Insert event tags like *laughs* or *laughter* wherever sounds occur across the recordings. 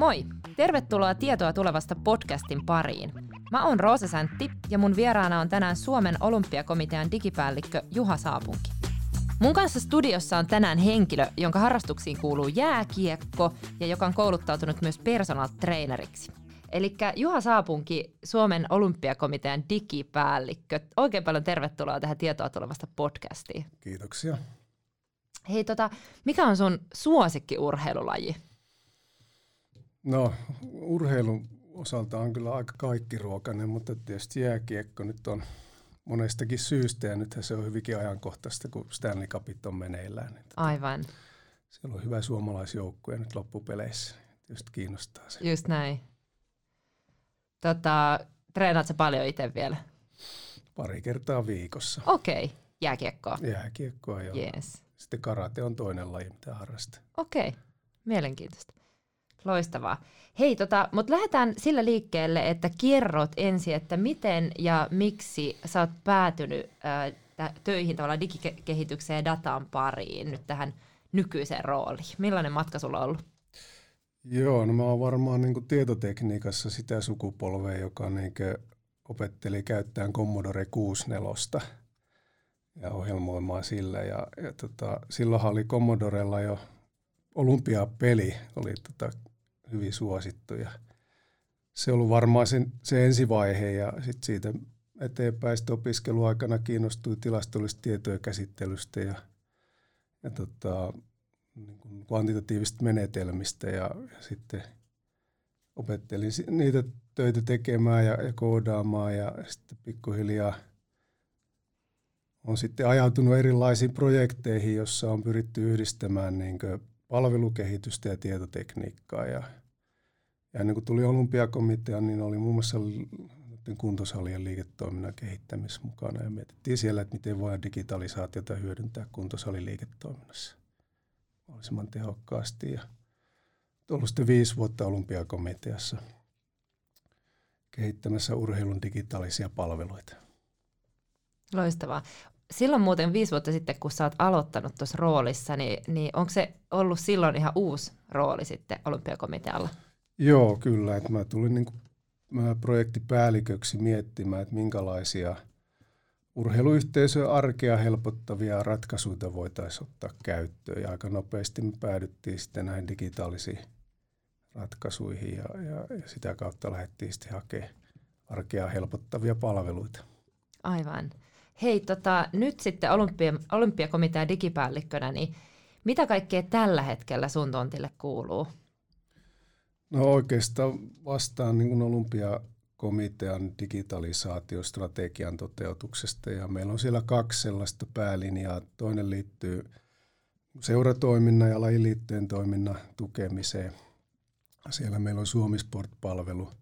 Moi! Tervetuloa Tietoa tulevasta podcastin pariin. Mä oon Roosa Säntti ja mun vieraana on tänään Suomen olympiakomitean digipäällikkö Juha Saapunki. Mun kanssa studiossa on tänään henkilö, jonka harrastuksiin kuuluu jääkiekko ja joka on kouluttautunut myös personal traineriksi. Eli Juha Saapunki, Suomen olympiakomitean digipäällikkö. Oikein paljon tervetuloa tähän tietoa tulevasta podcastiin. Kiitoksia. Hei, tota, mikä on sun suosikkiurheilulaji? No, urheilun osalta on kyllä aika kaikki ruokainen, mutta tietysti jääkiekko nyt on monestakin syystä ja nythän se on hyvinkin ajankohtaista, kun Stanley Cupit on meneillään. Tota, Aivan. Siellä on hyvä suomalaisjoukkue nyt loppupeleissä. Tietysti kiinnostaa se. Just näin. Tota, treenaat sä paljon itse vielä? Pari kertaa viikossa. Okei, okay. jääkiekkoa. Jääkiekkoa, joo. Yes. Sitten karate on toinen laji, mitä harrastaa. Okei, okay. mielenkiintoista. Loistavaa. Hei, tota, mutta lähdetään sillä liikkeelle, että kerrot ensin, että miten ja miksi sä oot päätynyt ää, töihin tavallaan digikehitykseen ja datan pariin nyt tähän nykyiseen rooliin. Millainen matka sulla on ollut? Joo, no mä oon varmaan niin tietotekniikassa sitä sukupolvea, joka niin opetteli käyttämään Commodore 64 ja ohjelmoimaan sillä. Ja, ja tota, silloinhan oli Commodorella jo olympiapeli, oli tota, hyvin suosittu. Ja se on ollut varmaan sen, se ensivaihe ja sitten siitä eteenpäin sitten opiskeluaikana kiinnostui tilastollisesta tietojen käsittelystä ja, ja tota, niin kuin kvantitatiivisista menetelmistä ja, ja sitten opettelin niitä töitä tekemään ja, ja koodaamaan ja sitten pikkuhiljaa on sitten ajautunut erilaisiin projekteihin, jossa on pyritty yhdistämään niin palvelukehitystä ja tietotekniikkaa. Ja, ja ennen kuin tuli olympiakomitea, niin oli muun muassa kuntosalien liiketoiminnan kehittämisessä mukana ja mietittiin siellä, että miten voidaan digitalisaatiota hyödyntää kuntosaliliiketoiminnassa mahdollisimman tehokkaasti. Ja ollut sitten viisi vuotta olympiakomiteassa kehittämässä urheilun digitaalisia palveluita. Loistavaa. Silloin muuten viisi vuotta sitten, kun sä oot aloittanut tuossa roolissa, niin, niin onko se ollut silloin ihan uusi rooli sitten olympiakomitealla? Joo, kyllä. Että mä tulin niin projektipäälliköksi miettimään, että minkälaisia urheiluyhteisöjen arkea helpottavia ratkaisuja voitaisiin ottaa käyttöön. Ja aika nopeasti me päädyttiin sitten näihin digitaalisiin ratkaisuihin ja, ja, ja sitä kautta lähdettiin sitten hakemaan arkea helpottavia palveluita. Aivan. Hei, tota, nyt sitten olympia, olympiakomitean digipäällikkönä, niin mitä kaikkea tällä hetkellä sun tontille kuuluu? No oikeastaan vastaan niin olympiakomitean digitalisaatiostrategian toteutuksesta ja meillä on siellä kaksi sellaista päälinjaa. Toinen liittyy seuratoiminnan ja lajiliittojen toiminnan tukemiseen. Siellä meillä on Suomisport-palvelu –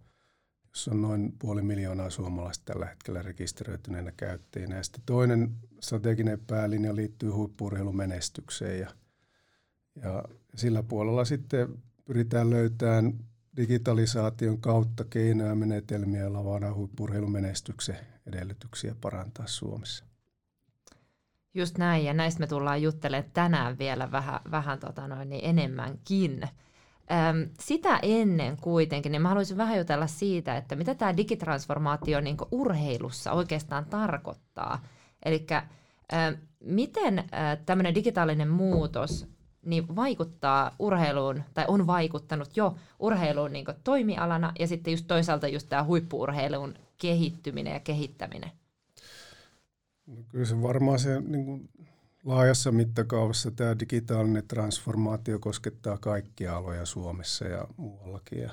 jossa on noin puoli miljoonaa suomalaista tällä hetkellä rekisteröityneenä käyttäjinä. Ja sitten toinen strateginen päälinja liittyy huippuurheilumenestykseen ja, ja sillä puolella sitten pyritään löytämään digitalisaation kautta keinoja ja menetelmiä, joilla voidaan huippurheilumenestyksen edellytyksiä parantaa Suomessa. Just näin, ja näistä me tullaan juttelemaan tänään vielä vähän, vähän tota noin, niin enemmänkin. Öm, sitä ennen kuitenkin, niin mä haluaisin vähän jutella siitä, että mitä tämä digitransformaatio niin urheilussa oikeastaan tarkoittaa. Eli miten tämmöinen digitaalinen muutos niin vaikuttaa urheiluun, tai on vaikuttanut jo urheiluun niin toimialana, ja sitten just toisaalta just tämä huippuurheilun kehittyminen ja kehittäminen? No kyllä se varmaan se niin kuin laajassa mittakaavassa tämä digitaalinen transformaatio koskettaa kaikkia aloja Suomessa ja muuallakin. Ja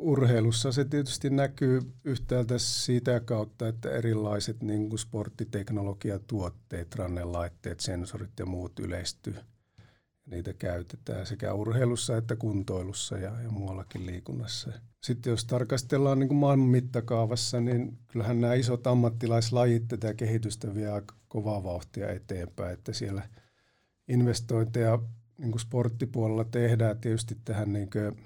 urheilussa se tietysti näkyy yhtäältä siitä kautta, että erilaiset niin kuin sporttiteknologiatuotteet, rannelaitteet, sensorit ja muut yleistyy. Niitä käytetään sekä urheilussa että kuntoilussa ja, ja muuallakin liikunnassa. Sitten jos tarkastellaan niin kuin maailman mittakaavassa, niin kyllähän nämä isot ammattilaislajit tätä kehitystä vie aika kovaa vauhtia eteenpäin, että siellä investointeja niin kuin sporttipuolella tehdään tietysti tähän niin kuin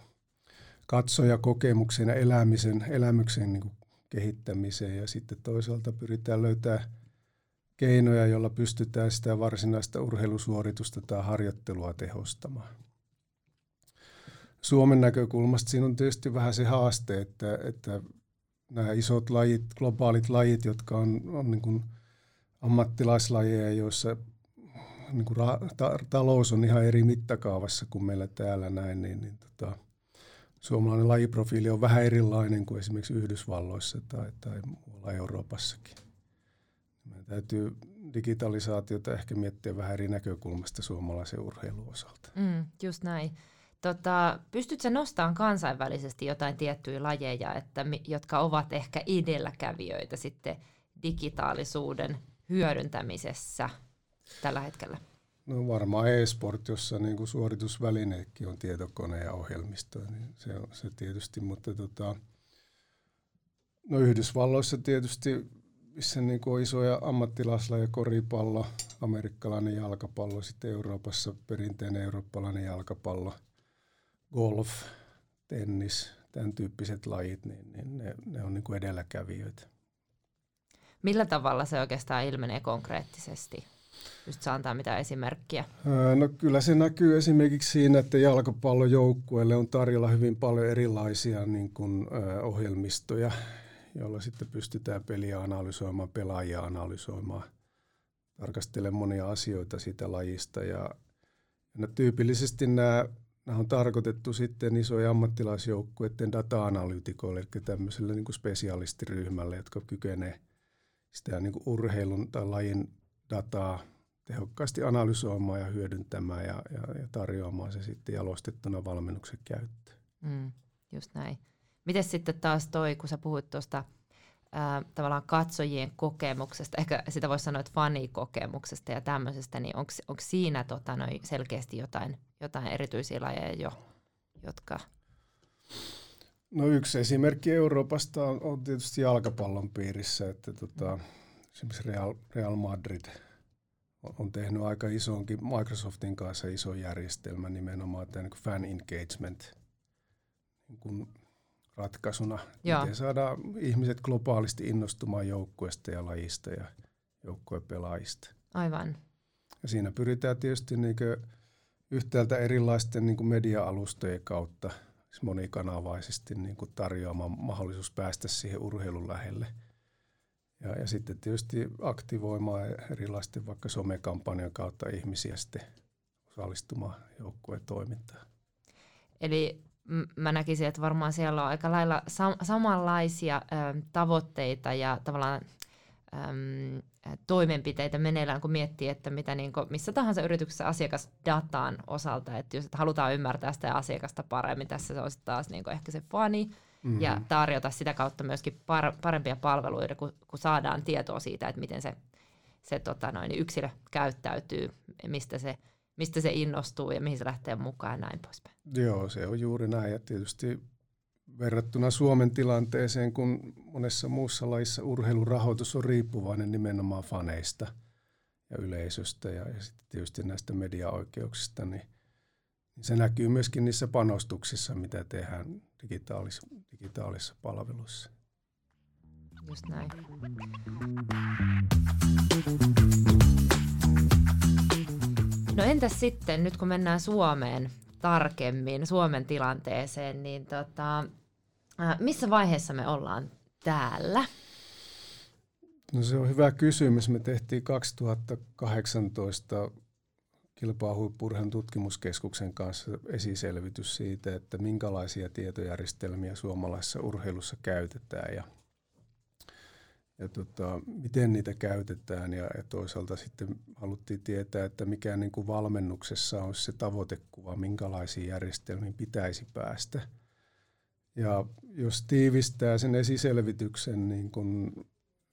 katsojakokemuksen ja elämisen, elämyksen niin kuin kehittämiseen ja sitten toisaalta pyritään löytämään keinoja, joilla pystytään sitä varsinaista urheilusuoritusta tai harjoittelua tehostamaan. Suomen näkökulmasta siinä on tietysti vähän se haaste, että, että nämä isot lajit, globaalit lajit, jotka on, on niin kuin ammattilaislajeja, joissa niin kuin ra, ta, talous on ihan eri mittakaavassa kuin meillä täällä näin, niin, niin tota, suomalainen lajiprofiili on vähän erilainen kuin esimerkiksi Yhdysvalloissa tai, tai muualla Euroopassakin. Meidän täytyy digitalisaatiota ehkä miettiä vähän eri näkökulmasta suomalaisen urheilun osalta. Mm, just näin. Tota, pystytkö nostamaan kansainvälisesti jotain tiettyjä lajeja, että, jotka ovat ehkä edelläkävijöitä sitten digitaalisuuden hyödyntämisessä tällä hetkellä? No varmaan e-sport, jossa niin kuin suoritusvälineetkin on tietokone ja ohjelmisto, niin se on se tietysti, mutta tota, no Yhdysvalloissa tietysti, missä niin kuin on isoja ammattilaislajeja, koripallo, amerikkalainen jalkapallo, sitten Euroopassa perinteinen eurooppalainen jalkapallo, golf, tennis, tämän tyyppiset lajit, niin, niin ne, ne on niin kuin edelläkävijöitä. Millä tavalla se oikeastaan ilmenee konkreettisesti? Pystytkö antaa mitään esimerkkiä? No kyllä se näkyy esimerkiksi siinä, että jalkapallojoukkueelle on tarjolla hyvin paljon erilaisia niin kuin, äh, ohjelmistoja, joilla sitten pystytään peliä analysoimaan, pelaajia analysoimaan, tarkastelemaan monia asioita siitä lajista. Ja, ja tyypillisesti nämä, nämä on tarkoitettu sitten isoja ammattilaisjoukkueiden data-analytikoille, eli tämmöiselle niin kuin spesialistiryhmälle, jotka kykenevät sitä niin kuin urheilun tai lajin dataa tehokkaasti analysoimaan ja hyödyntämään ja, ja, ja tarjoamaan se sitten jalostettuna valmennuksen käyttöön. Mm, just näin. Miten sitten taas toi, kun sä puhuit tuosta tavallaan katsojien kokemuksesta, ehkä sitä voisi sanoa, että fanikokemuksesta ja tämmöisestä, niin onko siinä tota, noi selkeästi jotain, jotain erityisiä lajeja jo, jotka... No yksi esimerkki Euroopasta on, on tietysti jalkapallon piirissä, että tota, esimerkiksi Real, Real Madrid – on tehnyt aika isonkin Microsoftin kanssa iso järjestelmä nimenomaan tämä niin fan engagement niin kuin ratkaisuna. Joo. Miten saadaan ihmiset globaalisti innostumaan joukkueesta ja lajista ja joukkuepelaajista. Aivan. Ja siinä pyritään tietysti niin yhtäältä erilaisten niin media-alustojen kautta siis monikanavaisesti niin tarjoamaan mahdollisuus päästä siihen urheilun lähelle – ja, ja sitten tietysti aktivoimaan erilaisten vaikka somekampanjan kautta ihmisiä sitten osallistumaan joukkueen toimintaan. Eli mä näkisin, että varmaan siellä on aika lailla sam- samanlaisia ö, tavoitteita ja tavallaan ö, toimenpiteitä meneillään, kun miettii, että mitä niin kuin, missä tahansa yrityksessä asiakasdatan osalta, että jos että halutaan ymmärtää sitä asiakasta paremmin, tässä se on taas niin kuin ehkä se fani, mm-hmm. ja tarjota sitä kautta myöskin par- parempia palveluita, kun, kun saadaan tietoa siitä, että miten se, se tota noin, niin yksilö käyttäytyy, mistä se, mistä se innostuu ja mihin se lähtee mukaan ja näin poispäin. Joo, se on juuri näin ja tietysti verrattuna Suomen tilanteeseen, kun monessa muussa lajissa urheilurahoitus on riippuvainen nimenomaan faneista ja yleisöstä ja, ja sitten tietysti näistä mediaoikeuksista, niin se näkyy myöskin niissä panostuksissa, mitä tehdään digitaalis- digitaalisissa palveluissa. Just näin. No entäs sitten, nyt kun mennään Suomeen tarkemmin, Suomen tilanteeseen, niin tota, missä vaiheessa me ollaan täällä? No se on hyvä kysymys. Me tehtiin 2018 kilpahuippurhan tutkimuskeskuksen kanssa esiselvitys siitä, että minkälaisia tietojärjestelmiä suomalaisessa urheilussa käytetään ja, ja tota, miten niitä käytetään ja, ja toisaalta sitten haluttiin tietää, että mikä niin kuin valmennuksessa on se tavoitekuva, minkälaisiin järjestelmiin pitäisi päästä. Ja jos tiivistää sen esiselvityksen niin kuin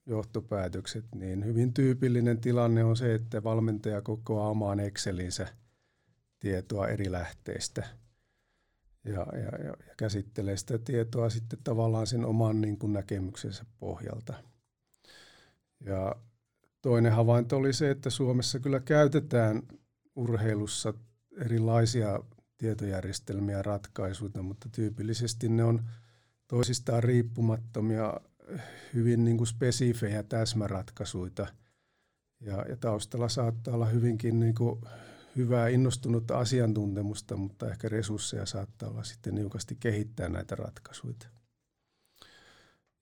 johtopäätökset, niin hyvin tyypillinen tilanne on se, että valmentaja kokoaa omaan Excelinsä tietoa eri lähteistä ja, ja, ja, käsittelee sitä tietoa sitten tavallaan sen oman niin kuin näkemyksensä pohjalta. Ja toinen havainto oli se, että Suomessa kyllä käytetään urheilussa erilaisia tietojärjestelmiä ja ratkaisuja, mutta tyypillisesti ne on toisistaan riippumattomia hyvin niin kuin spesifejä täsmäratkaisuja. Ja, ja taustalla saattaa olla hyvinkin niin kuin hyvää innostunutta asiantuntemusta, mutta ehkä resursseja saattaa olla sitten niukasti kehittää näitä ratkaisuja.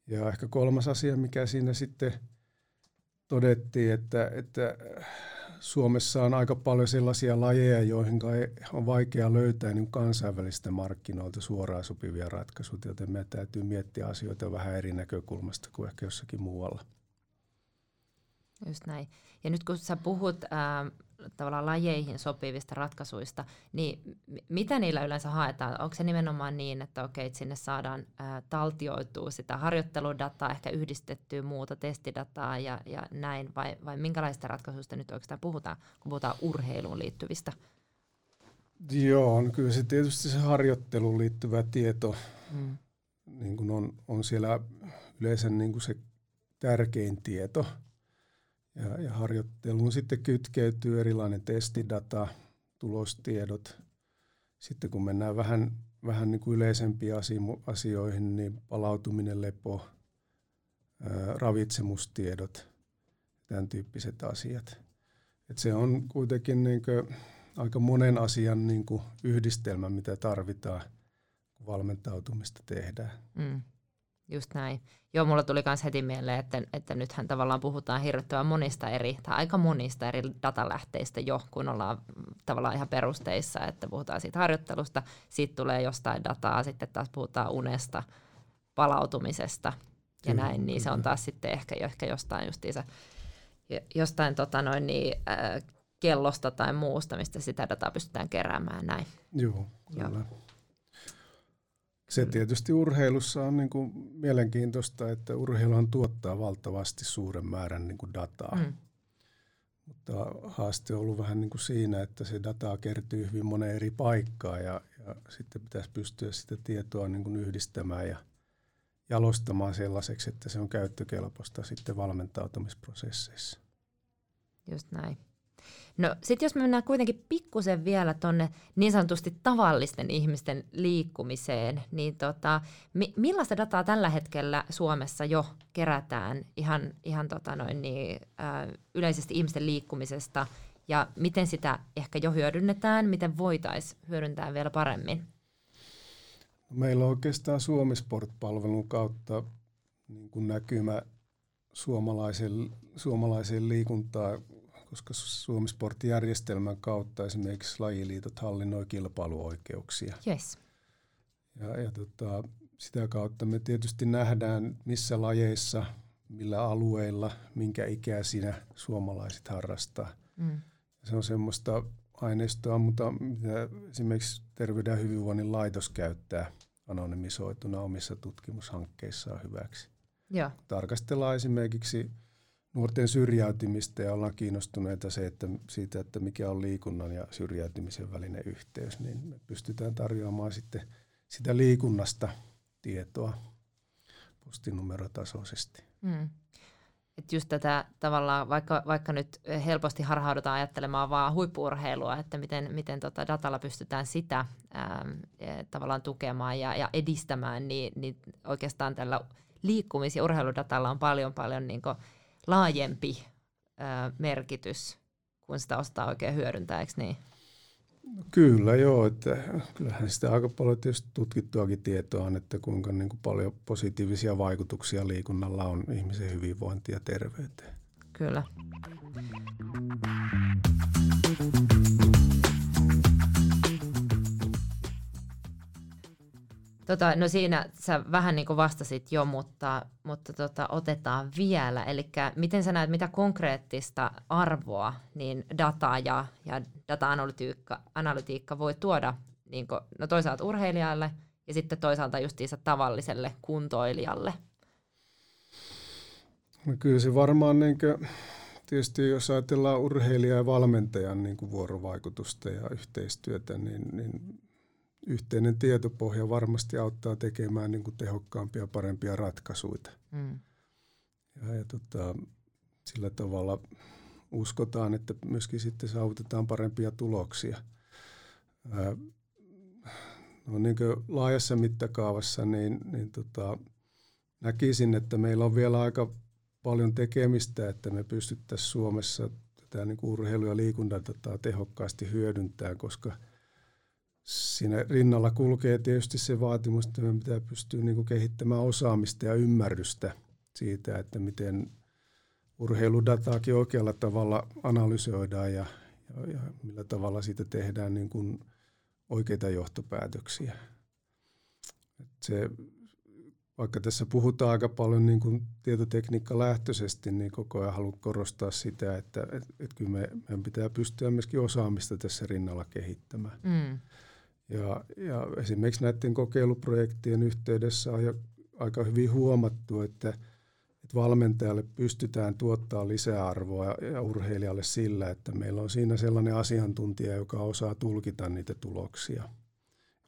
Ja ehkä kolmas asia, mikä siinä sitten todettiin, että, että Suomessa on aika paljon sellaisia lajeja, joihin on vaikea löytää niin kansainvälistä markkinoilta suoraan sopivia ratkaisuja, joten meidän täytyy miettiä asioita vähän eri näkökulmasta kuin ehkä jossakin muualla. Just näin. Ja nyt kun sä puhut äh, tavallaan lajeihin sopivista ratkaisuista, niin mitä niillä yleensä haetaan? Onko se nimenomaan niin, että okei, että sinne saadaan ää, taltioitua sitä harjoitteludataa, ehkä yhdistettyä muuta testidataa ja, ja näin, vai, vai minkälaista ratkaisuista nyt oikeastaan puhutaan, kun puhutaan urheiluun liittyvistä? Joo, no kyllä se tietysti se harjoitteluun liittyvä tieto mm. niin kuin on, on siellä yleensä niin kuin se tärkein tieto – ja, ja harjoitteluun sitten kytkeytyy erilainen testidata, tulostiedot. Sitten kun mennään vähän, vähän niin kuin yleisempiin asioihin, niin palautuminen, lepo, ää, ravitsemustiedot, tämän tyyppiset asiat. Et se on kuitenkin niin kuin aika monen asian niin kuin yhdistelmä, mitä tarvitaan, kun valmentautumista tehdään. Mm. Just näin. Joo, mulla tuli myös heti mieleen, että, että nythän tavallaan puhutaan hirvittävän monista eri, tai aika monista eri datalähteistä jo, kun ollaan tavallaan ihan perusteissa, että puhutaan siitä harjoittelusta, siitä tulee jostain dataa, sitten taas puhutaan unesta, palautumisesta ja kyllä, näin, niin kyllä. se on taas sitten ehkä, ehkä jostain justiinsa, jostain tota noin niin, äh, kellosta tai muusta, mistä sitä dataa pystytään keräämään näin. Joo, kyllä. Joo. Se tietysti urheilussa on niin kuin mielenkiintoista, että urheiluhan tuottaa valtavasti suuren määrän niin kuin dataa. Mm. Mutta haaste on ollut vähän niin kuin siinä, että se dataa kertyy hyvin moneen eri paikkaan ja, ja sitten pitäisi pystyä sitä tietoa niin kuin yhdistämään ja jalostamaan sellaiseksi, että se on käyttökelpoista sitten valmentautumisprosesseissa. Just näin. No sitten jos me mennään kuitenkin pikkusen vielä tuonne niin sanotusti tavallisten ihmisten liikkumiseen, niin tota, mi- millaista dataa tällä hetkellä Suomessa jo kerätään ihan, ihan tota noin niin, ä, yleisesti ihmisten liikkumisesta ja miten sitä ehkä jo hyödynnetään, miten voitaisiin hyödyntää vielä paremmin? Meillä on oikeastaan Suomisport-palvelun kautta niin kuin näkymä suomalaisen, suomalaiseen liikuntaan koska Suomisporttijärjestelmän kautta esimerkiksi lajiliitot hallinnoi kilpailuoikeuksia. Yes. Ja, ja tota, sitä kautta me tietysti nähdään, missä lajeissa, millä alueilla, minkä ikäisinä suomalaiset harrastaa. Mm. Se on semmoista aineistoa, mutta mitä esimerkiksi Terveyden ja hyvinvoinnin laitos käyttää anonymisoituna omissa tutkimushankkeissaan hyväksi. Ja. Tarkastellaan esimerkiksi nuorten syrjäytymistä ja ollaan kiinnostuneita se, että siitä, että mikä on liikunnan ja syrjäytymisen välinen yhteys, niin me pystytään tarjoamaan sitten sitä liikunnasta tietoa postinumerotasoisesti. Mm. Et just tätä tavallaan, vaikka, vaikka nyt helposti harhaudutaan ajattelemaan vaan huippuurheilua, että miten, miten tota datalla pystytään sitä ää, tavallaan tukemaan ja, ja edistämään, niin, niin oikeastaan tällä liikkumis- ja urheiludatalla on paljon paljon niin laajempi ö, merkitys, kun sitä ostaa oikein hyödyntää, eikö niin? No kyllä joo, että kyllähän sitä aika paljon tietysti tutkittuakin tietoa on, että kuinka niin kuin paljon positiivisia vaikutuksia liikunnalla on ihmisen hyvinvointiin ja terveyteen. Kyllä. Tota, no siinä sä vähän niin kuin vastasit jo, mutta, mutta tota, otetaan vielä. Eli miten sä näet, mitä konkreettista arvoa niin data ja, ja data-analytiikka analytiikka voi tuoda niin kuin, no toisaalta urheilijalle ja sitten toisaalta justiinsa tavalliselle kuntoilijalle? No kyllä se varmaan, niin kuin, tietysti jos ajatellaan urheilijan ja valmentajan niin kuin vuorovaikutusta ja yhteistyötä, niin, niin yhteinen tietopohja varmasti auttaa tekemään niin kuin tehokkaampia, parempia ratkaisuja. Mm. Ja, ja tota, sillä tavalla uskotaan, että myöskin sitten saavutetaan parempia tuloksia. Ää, no niin kuin laajassa mittakaavassa niin, niin tota, näkisin, että meillä on vielä aika paljon tekemistä, että me pystyttäisiin Suomessa pystytään niin kuin urheilu- ja liikuntadataa tehokkaasti hyödyntämään, koska siinä rinnalla kulkee tietysti se vaatimus, että meidän pitää pystyä niin kehittämään osaamista ja ymmärrystä siitä, että miten urheiludataakin oikealla tavalla analysoidaan ja, ja, ja millä tavalla siitä tehdään niin kuin oikeita johtopäätöksiä. Et se, vaikka tässä puhutaan aika paljon niin kuin tietotekniikka lähtöisesti, niin koko ajan haluan korostaa sitä, että et, et kyllä me, meidän pitää pystyä myöskin osaamista tässä rinnalla kehittämään. Mm. Ja, ja esimerkiksi näiden kokeiluprojektien yhteydessä on jo aika hyvin huomattu, että, että valmentajalle pystytään tuottaa lisäarvoa ja urheilijalle sillä, että meillä on siinä sellainen asiantuntija, joka osaa tulkita niitä tuloksia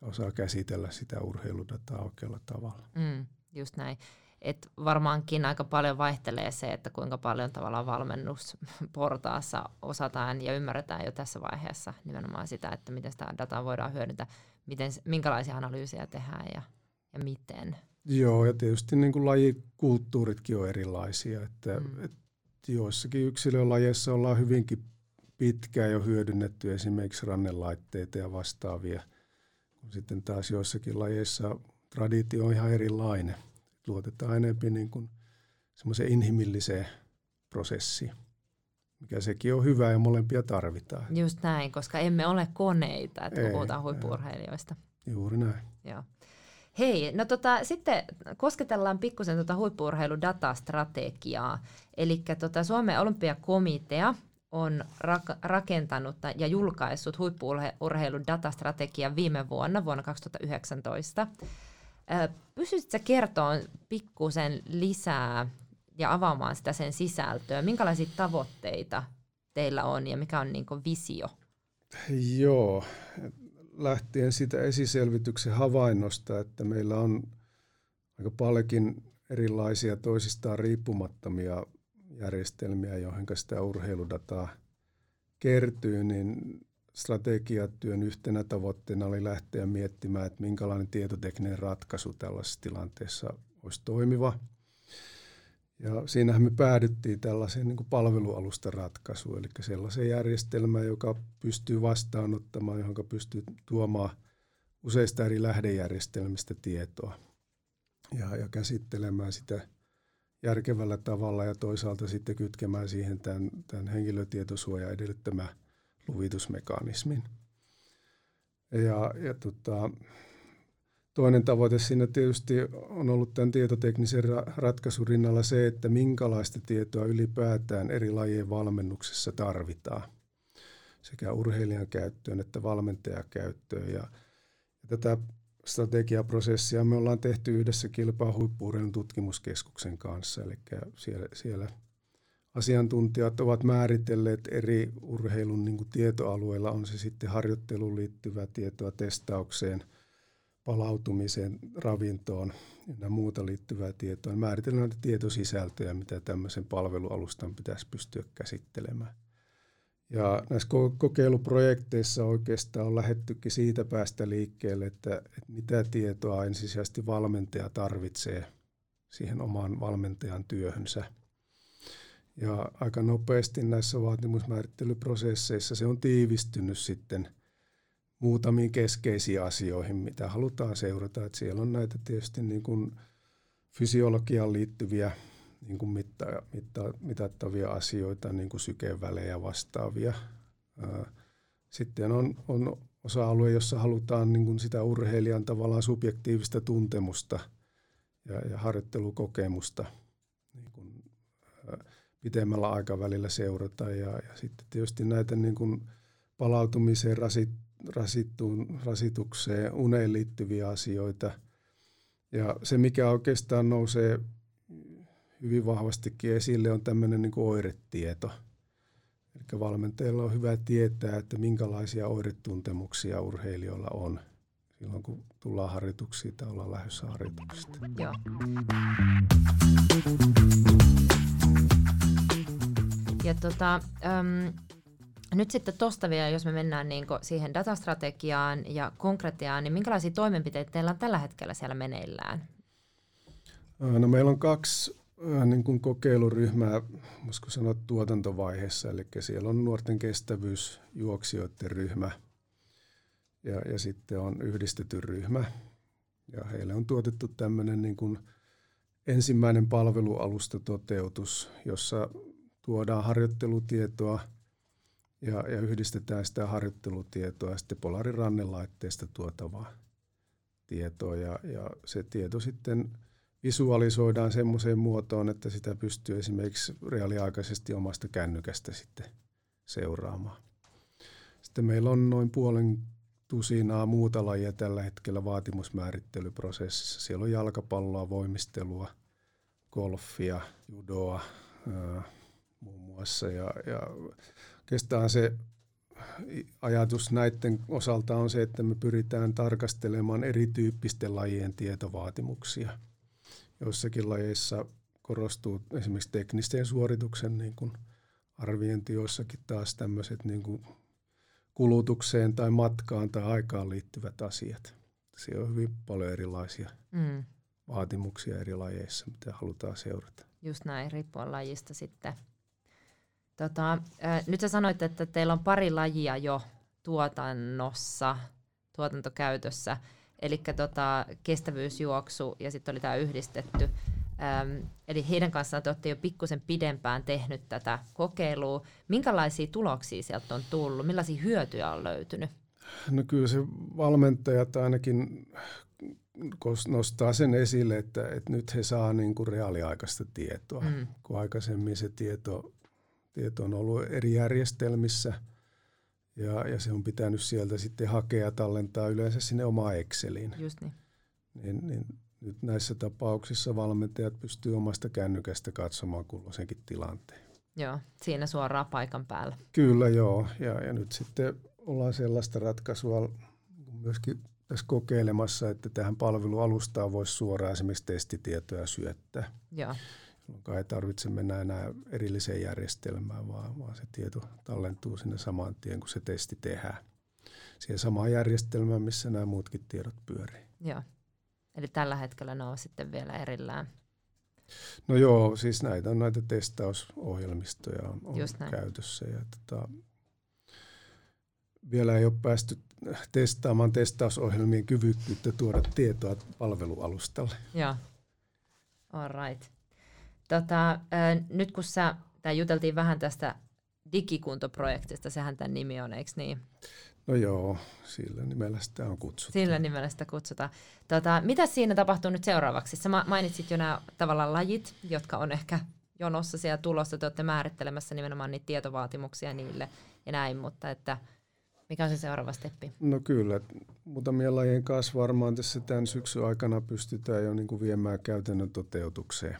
ja osaa käsitellä sitä urheiludataa oikealla tavalla. Mm, just näin. Et varmaankin aika paljon vaihtelee se, että kuinka paljon tavallaan valmennusportaassa osataan ja ymmärretään jo tässä vaiheessa nimenomaan sitä, että miten sitä dataa voidaan hyödyntää, miten, minkälaisia analyysejä tehdään ja, ja miten. Joo, ja tietysti niin kuin lajikulttuuritkin on erilaisia, että, mm. että joissakin yksilölajeissa ollaan hyvinkin pitkään jo hyödynnetty esimerkiksi rannelaitteita ja vastaavia, kun sitten taas joissakin lajeissa traditio on ihan erilainen – luotetaan enemmän niin kuin semmoiseen inhimilliseen prosessiin, mikä sekin on hyvä ja molempia tarvitaan. Just näin, koska emme ole koneita, että ei, puhutaan huippurheilijoista. Juuri näin. Joo. Hei, no tota, sitten kosketellaan pikkusen tota huippuurheiludatastrategiaa. Eli tota, Suomen olympiakomitea on rak- rakentanut ja julkaissut huippuurheiludatastrategian viime vuonna, vuonna 2019. Pystyisitkö kertoa pikkusen lisää ja avaamaan sitä sen sisältöä? Minkälaisia tavoitteita teillä on ja mikä on niin visio? Joo, lähtien sitä esiselvityksen havainnosta, että meillä on aika paljonkin erilaisia toisistaan riippumattomia järjestelmiä, joihin sitä urheiludataa kertyy, niin strategiatyön yhtenä tavoitteena oli lähteä miettimään, että minkälainen tietotekninen ratkaisu tällaisessa tilanteessa olisi toimiva. Ja siinähän me päädyttiin tällaiseen niin palvelualustan ratkaisuun, eli sellaisen järjestelmään, joka pystyy vastaanottamaan, johon pystyy tuomaan useista eri lähdejärjestelmistä tietoa ja, ja käsittelemään sitä järkevällä tavalla ja toisaalta sitten kytkemään siihen tämän, tämän henkilötietosuoja edellyttämään luvitusmekanismin. Ja, ja tota, toinen tavoite siinä tietysti on ollut tämän tietoteknisen ra- ratkaisun rinnalla se, että minkälaista tietoa ylipäätään eri lajien valmennuksessa tarvitaan sekä urheilijan käyttöön että valmentajan käyttöön. Ja, ja tätä strategiaprosessia me ollaan tehty yhdessä kilpaa tutkimuskeskuksen kanssa, eli siellä, siellä – asiantuntijat ovat määritelleet eri urheilun niin tietoalueilla, on se sitten harjoitteluun liittyvää tietoa, testaukseen, palautumiseen, ravintoon ja muuta liittyvää tietoa. Määritellään näitä tietosisältöjä, mitä tämmöisen palvelualustan pitäisi pystyä käsittelemään. Ja näissä kokeiluprojekteissa oikeastaan on lähettykin siitä päästä liikkeelle, että, että mitä tietoa ensisijaisesti valmentaja tarvitsee siihen omaan valmentajan työhönsä – ja aika nopeasti näissä vaatimusmäärittelyprosesseissa se on tiivistynyt sitten muutamiin keskeisiin asioihin, mitä halutaan seurata. Että siellä on näitä tietysti niin kuin fysiologiaan liittyviä niin kuin mitta, mitta, mitattavia asioita, niin kuin sykevälejä vastaavia. Sitten on, on osa-alue, jossa halutaan niin kuin sitä urheilijan tavallaan subjektiivista tuntemusta ja, ja harjoittelukokemusta pitemmällä aikavälillä seurata. Ja, ja sitten tietysti näitä niin kuin palautumiseen, rasit, rasittuun, rasitukseen, uneen liittyviä asioita. Ja se, mikä oikeastaan nousee hyvin vahvastikin esille, on tämmöinen niin kuin oiretieto. Eli valmentajilla on hyvä tietää, että minkälaisia oiretuntemuksia urheilijoilla on silloin, kun tullaan harjoituksiin tai ollaan lähdössä harjoituksista. Joo. Ja tota, äm, nyt sitten tuosta vielä, jos me mennään niin siihen datastrategiaan ja konkretiaan, niin minkälaisia toimenpiteitä teillä on tällä hetkellä siellä meneillään? No meillä on kaksi niin kuin kokeiluryhmää, voisiko sanoa tuotantovaiheessa, eli siellä on nuorten kestävyysjuoksijoiden ryhmä ja, ja sitten on yhdistetty ryhmä. Ja heille on tuotettu tämmöinen niin kuin ensimmäinen palvelualusta toteutus, jossa tuodaan harjoittelutietoa ja, ja yhdistetään sitä harjoittelutietoa sitten polarirannelaitteesta tuotavaa tietoa ja, ja se tieto sitten visualisoidaan semmoiseen muotoon, että sitä pystyy esimerkiksi reaaliaikaisesti omasta kännykästä sitten seuraamaan. Sitten meillä on noin puolen tusinaa muuta lajia tällä hetkellä vaatimusmäärittelyprosessissa. Siellä on jalkapalloa, voimistelua, golfia, judoa muassa. Ja, ja oikeastaan se ajatus näiden osalta on se, että me pyritään tarkastelemaan erityyppisten lajien tietovaatimuksia. Joissakin lajeissa korostuu esimerkiksi teknisten suorituksen niin kuin arviointi, joissakin taas tämmöiset niin kuin kulutukseen tai matkaan tai aikaan liittyvät asiat. Siellä on hyvin paljon erilaisia mm. vaatimuksia eri lajeissa, mitä halutaan seurata. Just näin, riippuen lajista sitten. Tota, äh, nyt sä sanoit, että teillä on pari lajia jo tuotannossa, tuotantokäytössä, eli tota, kestävyysjuoksu ja sitten oli tämä yhdistetty. Ähm, eli heidän kanssaan te olette jo pikkusen pidempään tehnyt tätä kokeilua. Minkälaisia tuloksia sieltä on tullut? Millaisia hyötyjä on löytynyt? No kyllä se valmentajat ainakin nostaa sen esille, että, että nyt he saa niin kuin reaaliaikaista tietoa, mm. kun aikaisemmin se tieto, tieto on ollut eri järjestelmissä ja, ja se on pitänyt sieltä sitten hakea ja tallentaa yleensä sinne omaan Exceliin. Just niin. Niin, niin nyt näissä tapauksissa valmentajat pystyy omasta kännykästä katsomaan kulloisenkin tilanteen. Joo, siinä suoraan paikan päällä. Kyllä joo, ja, ja nyt sitten ollaan sellaista ratkaisua myöskin tässä kokeilemassa, että tähän palvelualustaan voisi suoraan esimerkiksi testitietoja syöttää. Joo. Jolloin ei tarvitse mennä enää erilliseen järjestelmään, vaan, vaan se tieto tallentuu sinne saman tien, kun se testi tehdään. Siihen samaan järjestelmään, missä nämä muutkin tiedot pyörii. Joo. Eli tällä hetkellä ne on sitten vielä erillään. No joo, siis näitä on näitä testausohjelmistoja on, on käytössä. Ja tota, vielä ei ole päästy testaamaan testausohjelmien kyvykkyyttä tuoda tietoa palvelualustalle. Joo, all right. Tota, äh, nyt kun sä, tai juteltiin vähän tästä digikuntoprojektista, sehän tämän nimi on, eikö niin? No joo, sillä nimellä sitä on kutsuttu. Sillä nimellä sitä kutsutaan. Tota, mitä siinä tapahtuu nyt seuraavaksi? Sä mainitsit jo nämä tavallaan lajit, jotka on ehkä jonossa siellä tulossa. Te olette määrittelemässä nimenomaan niitä tietovaatimuksia niille ja näin, mutta että mikä on se seuraava steppi? No kyllä, muutamien lajien kanssa varmaan tässä tämän syksyn aikana pystytään jo niin kuin viemään käytännön toteutukseen,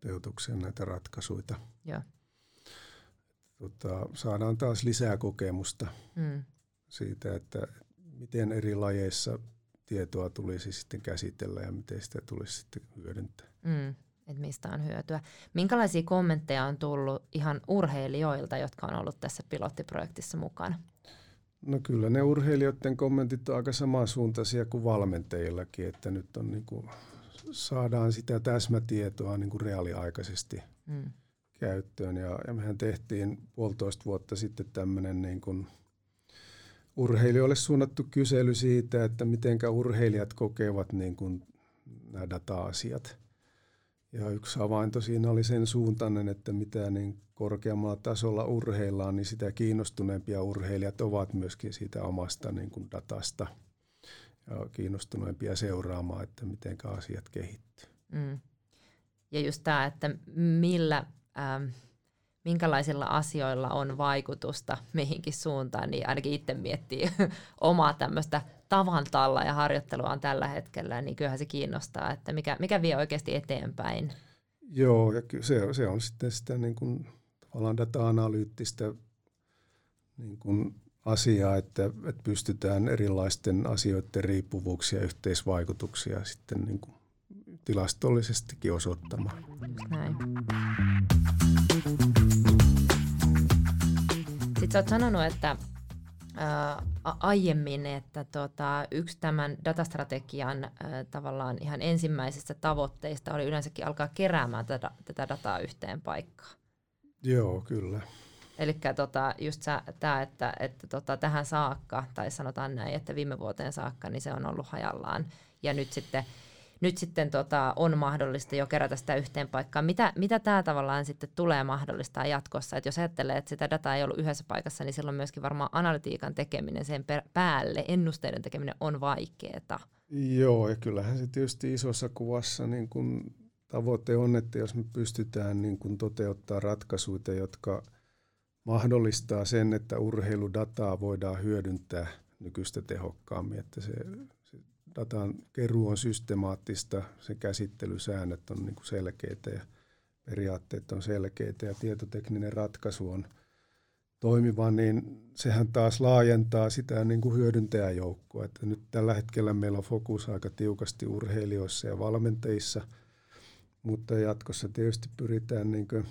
toteutukseen näitä ratkaisuja. Joo tota, saadaan taas lisää kokemusta mm. siitä, että miten eri lajeissa tietoa tulisi sitten käsitellä ja miten sitä tulisi sitten hyödyntää. Mm, että mistä on hyötyä. Minkälaisia kommentteja on tullut ihan urheilijoilta, jotka on ollut tässä pilottiprojektissa mukana? No kyllä ne urheilijoiden kommentit on aika samansuuntaisia kuin valmentajillakin, että nyt on niin kuin, saadaan sitä täsmätietoa niin kuin reaaliaikaisesti. Mm käyttöön. Ja, ja mehän tehtiin puolitoista vuotta sitten tämmöinen niin kuin urheilijoille suunnattu kysely siitä, että miten urheilijat kokevat niin kuin nämä data-asiat. Ja yksi havainto siinä oli sen suuntainen, että mitä niin korkeammalla tasolla urheillaan, niin sitä kiinnostuneempia urheilijat ovat myöskin siitä omasta niin kuin datasta kiinnostuneempia seuraamaan, että miten asiat kehittyy. Mm. Ja just tämä, että millä ähm, minkälaisilla asioilla on vaikutusta mihinkin suuntaan, niin ainakin itse miettii *laughs* omaa tämmöistä tavantalla ja harjoittelua on tällä hetkellä, niin kyllähän se kiinnostaa, että mikä, mikä vie oikeasti eteenpäin. Joo, ja se, se on sitten sitä niin kuin, tavallaan data-analyyttistä niin kuin asiaa, että, että pystytään erilaisten asioiden riippuvuuksia ja yhteisvaikutuksia sitten niin kuin tilastollisestikin osoittamaan. Näin. Sitten sä oot sanonut, että ää, aiemmin, että tota, yksi tämän datastrategian ää, tavallaan ihan ensimmäisistä tavoitteista oli yleensäkin alkaa keräämään tätä, tätä dataa yhteen paikkaan. Joo, kyllä. Eli tota, just tämä, että, että tota, tähän saakka, tai sanotaan näin, että viime vuoteen saakka, niin se on ollut hajallaan. Ja nyt sitten, nyt sitten tota, on mahdollista jo kerätä sitä yhteen paikkaan. Mitä, mitä tämä tavallaan sitten tulee mahdollistaa jatkossa? Et jos ajattelee, että sitä dataa ei ollut yhdessä paikassa, niin silloin myöskin varmaan analytiikan tekeminen sen päälle, ennusteiden tekeminen on vaikeaa. Joo, ja kyllähän se tietysti isossa kuvassa niin kun tavoite on, että jos me pystytään niin kun toteuttaa ratkaisuja, jotka – mahdollistaa sen, että urheiludataa voidaan hyödyntää nykyistä tehokkaammin, että se, se datan keruu on systemaattista, se käsittelysäännöt on niin kuin selkeitä ja periaatteet on selkeitä ja tietotekninen ratkaisu on toimiva, niin sehän taas laajentaa sitä niin kuin hyödyntäjäjoukkoa. Että nyt tällä hetkellä meillä on fokus aika tiukasti urheilijoissa ja valmentajissa, mutta jatkossa tietysti pyritään niin kuin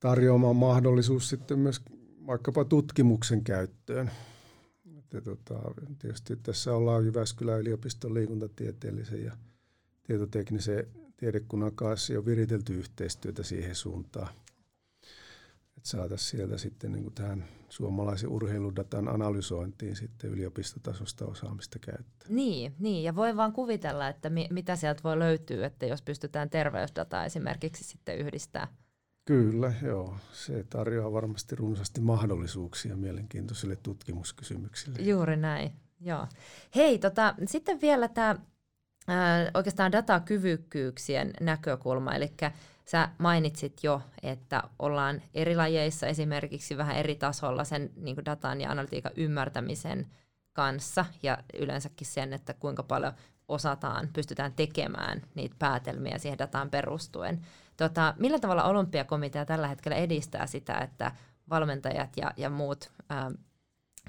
tarjoamaan mahdollisuus sitten myös vaikkapa tutkimuksen käyttöön. Että tota, tietysti tässä ollaan Jyväskylän yliopiston liikuntatieteellisen ja tietoteknisen tiedekunnan kanssa jo viritelty yhteistyötä siihen suuntaan. Että saataisiin sieltä sitten niin tähän suomalaisen urheiludatan analysointiin sitten yliopistotasosta osaamista käyttää. Niin, niin, ja voi vaan kuvitella, että mi- mitä sieltä voi löytyä, että jos pystytään terveysdataa esimerkiksi sitten yhdistää Kyllä, joo. Se tarjoaa varmasti runsaasti mahdollisuuksia mielenkiintoisille tutkimuskysymyksille. Juuri näin, joo. Hei, tota, sitten vielä tämä oikeastaan datakyvykkyyksien näkökulma, eli sä mainitsit jo, että ollaan eri lajeissa esimerkiksi vähän eri tasolla sen niin datan ja analytiikan ymmärtämisen kanssa ja yleensäkin sen, että kuinka paljon osataan, pystytään tekemään niitä päätelmiä siihen dataan perustuen. Tota, millä tavalla olympiakomitea tällä hetkellä edistää sitä, että valmentajat ja, ja muut ää,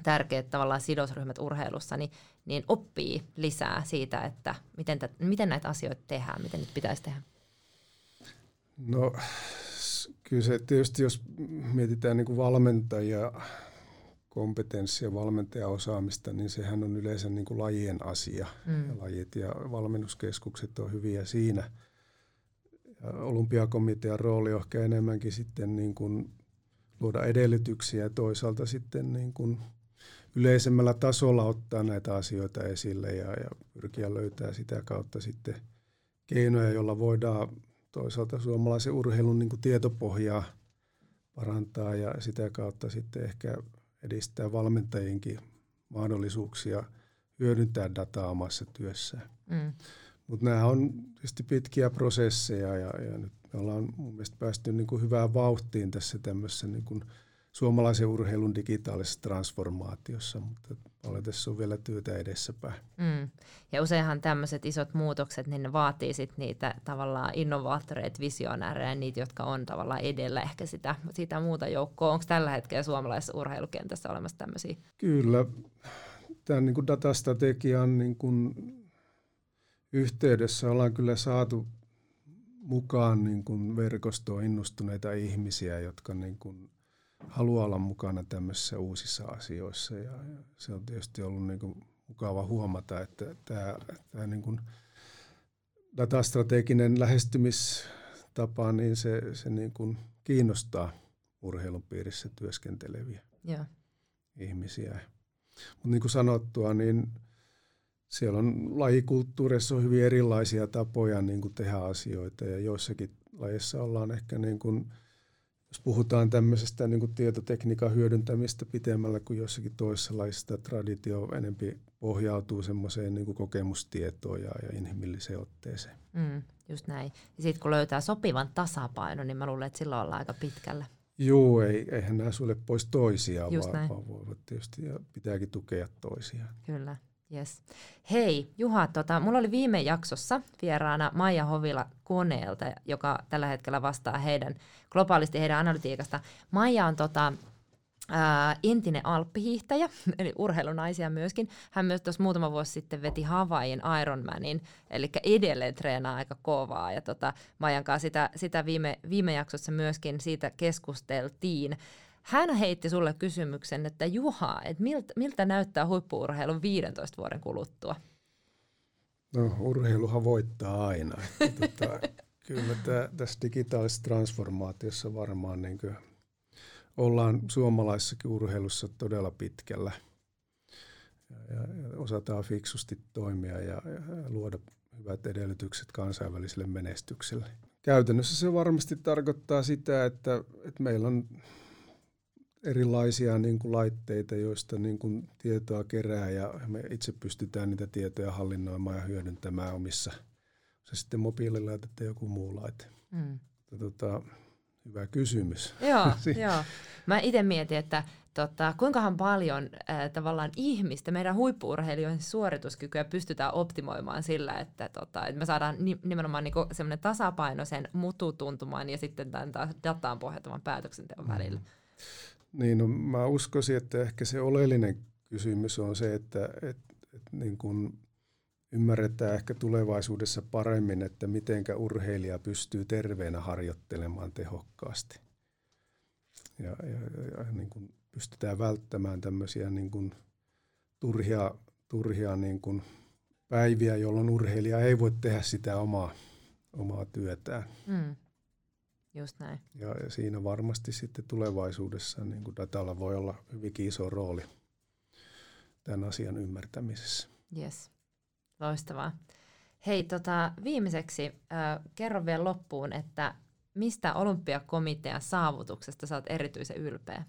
tärkeät tavallaan sidosryhmät urheilussa niin, niin oppii lisää siitä, että miten, t- miten näitä asioita tehdään, miten niitä pitäisi tehdä? No kyllä se tietysti, jos mietitään niin kuin valmentajia, kompetenssia, valmentajaosaamista, niin sehän on yleensä niin kuin lajien asia. Mm. Ja lajit ja valmennuskeskukset on hyviä siinä – olympiakomitean rooli on ehkä enemmänkin sitten niin kuin luoda edellytyksiä ja toisaalta sitten niin kuin yleisemmällä tasolla ottaa näitä asioita esille ja, ja pyrkiä löytää sitä kautta sitten keinoja, joilla voidaan toisaalta suomalaisen urheilun niin kuin tietopohjaa parantaa ja sitä kautta sitten ehkä edistää valmentajienkin mahdollisuuksia hyödyntää dataa omassa työssään. Mm. Mutta nämä on tietysti pitkiä prosesseja ja, ja nyt me ollaan mun mielestä päästy niin kuin hyvään vauhtiin tässä tämmöisessä niin kuin suomalaisen urheilun digitaalisessa transformaatiossa, mutta paljon tässä on vielä työtä edessäpäin. Mm. Ja useinhan tämmöiset isot muutokset, niin ne vaatii sit niitä tavallaan innovaattoreita, visionäärejä, niitä, jotka on tavallaan edellä ehkä sitä, sitä muuta joukkoa. Onko tällä hetkellä suomalaisessa urheilukentässä olemassa tämmöisiä? Kyllä. Tämän niin kuin datastrategian niin kuin yhteydessä ollaan kyllä saatu mukaan niin kuin verkostoon innostuneita ihmisiä, jotka niin kuin haluaa olla mukana tämmöisissä uusissa asioissa. Ja, ja se on tietysti ollut niin kuin mukava huomata, että tämä, tämä niin kuin datastrateginen lähestymistapa, niin se, se niin kuin kiinnostaa urheilun piirissä työskenteleviä ja. ihmisiä. Mutta niin kuin sanottua, niin siellä on lajikulttuurissa on hyvin erilaisia tapoja niin kuin tehdä asioita ja joissakin lajeissa ollaan ehkä niin kuin, jos puhutaan tämmöisestä niin kuin tietotekniikan hyödyntämistä pitemmällä kuin jossakin toisessa lajissa, traditio enempi pohjautuu semmoiseen niin kuin kokemustietoon ja, ja inhimilliseen otteeseen. Mm, just näin. Ja sitten kun löytää sopivan tasapainon, niin mä luulen, että silloin ollaan aika pitkällä. Joo, ei, eihän nämä sulle pois toisiaan, just vaan, näin. vaan voivat tietysti ja pitääkin tukea toisiaan. Kyllä. Yes. Hei Juha, tota, mulla oli viime jaksossa vieraana Maija Hovila koneelta, joka tällä hetkellä vastaa heidän globaalisti heidän analytiikasta. Maija on tota, ää, entinen alppihiihtäjä, *laughs* eli urheilunaisia myöskin. Hän myös tuossa muutama vuosi sitten veti Havain Ironmanin, eli edelleen treenaa aika kovaa. Ja tota, Maijan kanssa sitä, sitä viime, viime jaksossa myöskin siitä keskusteltiin. Hän heitti sulle kysymyksen, että Juha, että miltä, miltä näyttää huippuurheilun 15 vuoden kuluttua? No urheiluhan voittaa aina. tota, *laughs* kyllä tää, tässä digitaalisessa transformaatiossa varmaan niin ollaan suomalaisessakin urheilussa todella pitkällä. Ja, ja, ja osataan fiksusti toimia ja, ja luoda hyvät edellytykset kansainväliselle menestykselle. Käytännössä se varmasti tarkoittaa sitä, että, että meillä on erilaisia niin kuin laitteita, joista niin kuin tietoa kerää ja me itse pystytään niitä tietoja hallinnoimaan ja hyödyntämään omissa, se sitten mobiililaite tai joku muu laite. Mm. Tota, hyvä kysymys. Joo, *laughs* joo. Mä itse mietin, että tota, kuinkahan paljon äh, tavallaan ihmistä, meidän huippuurheilijoiden suorituskykyä pystytään optimoimaan sillä, että, tota, että me saadaan ni- nimenomaan niinku semmoinen tasapainoisen mututuntuman ja sitten tämän taas dataan pohjautuvan päätöksenteon mm. Niin, no, mä uskoisin, että ehkä se oleellinen kysymys on se, että et, et niin kun ymmärretään ehkä tulevaisuudessa paremmin, että mitenkä urheilija pystyy terveenä harjoittelemaan tehokkaasti. Ja, ja, ja, ja niin kun pystytään välttämään tämmöisiä niin kun turhia, turhia niin kun päiviä, jolloin urheilija ei voi tehdä sitä omaa, omaa työtään. Mm. Just näin. Ja, ja siinä varmasti sitten tulevaisuudessa niin kuin datalla voi olla hyvinkin iso rooli tämän asian ymmärtämisessä. Yes, loistavaa. Hei, tota, viimeiseksi äh, kerro vielä loppuun, että mistä olympiakomitean saavutuksesta saat erityisen ylpeä?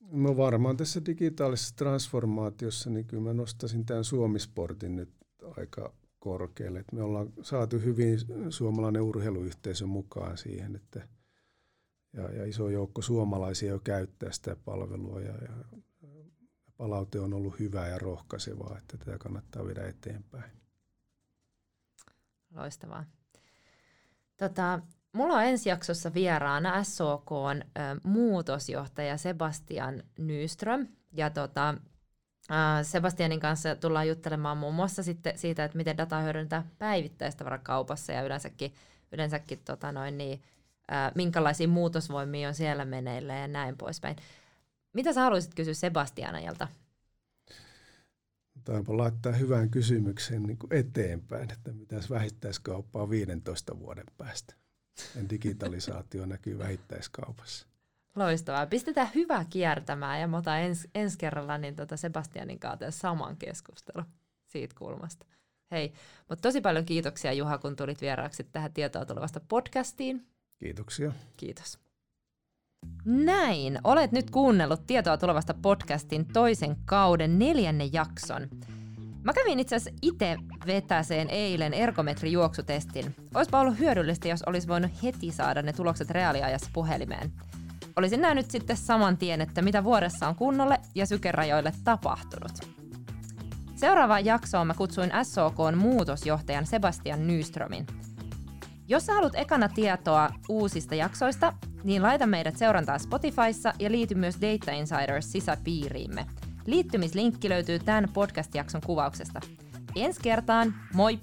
No varmaan tässä digitaalisessa transformaatiossa, niin kyllä mä nostasin tämän Suomisportin nyt aika korkealle. Et me ollaan saatu hyvin suomalainen urheiluyhteisö mukaan siihen, että ja, ja iso joukko suomalaisia jo käyttää sitä palvelua ja, ja palaute on ollut hyvää ja rohkaisevaa, että tätä kannattaa viedä eteenpäin. Loistavaa. Tota, mulla on ensi jaksossa vieraana SOK on, muutosjohtaja Sebastian Nyström. Ja tota, Sebastianin kanssa tullaan juttelemaan muun muassa sitten siitä, että miten dataa hyödyntää päivittäistavarakaupassa ja yleensäkin, yleensäkin tota noin niin, minkälaisia muutosvoimia on siellä meneillä ja näin poispäin. Mitä sä haluaisit kysyä Sebastianilta? Taipa laittaa hyvän kysymyksen niin kuin eteenpäin, että mitäs vähittäiskauppaa 15 vuoden päästä. Digitalisaatio näkyy vähittäiskaupassa. Loistavaa. Pistetään hyvä kiertämään ja mä otan ens, ensi kerralla niin tota Sebastianin kanssa saman keskustelu siitä kulmasta. Hei, mutta tosi paljon kiitoksia Juha, kun tulit vieraaksi tähän tietoa tulevasta podcastiin. Kiitoksia. Kiitos. Näin, olet nyt kuunnellut tietoa tulevasta podcastin toisen kauden neljännen jakson. Mä kävin itse asiassa itse vetäseen eilen ergometrijuoksutestin. Olisipa ollut hyödyllistä, jos olisi voinut heti saada ne tulokset reaaliajassa puhelimeen olisin nähnyt sitten saman tien, että mitä vuodessa on kunnolle ja sykerajoille tapahtunut. Seuraavaan jaksoon mä kutsuin SOKn muutosjohtajan Sebastian Nyströmin. Jos sä haluat ekana tietoa uusista jaksoista, niin laita meidät seurantaa Spotifyssa ja liity myös Data Insiders sisäpiiriimme. Liittymislinkki löytyy tämän podcast-jakson kuvauksesta. Ensi kertaan, moi!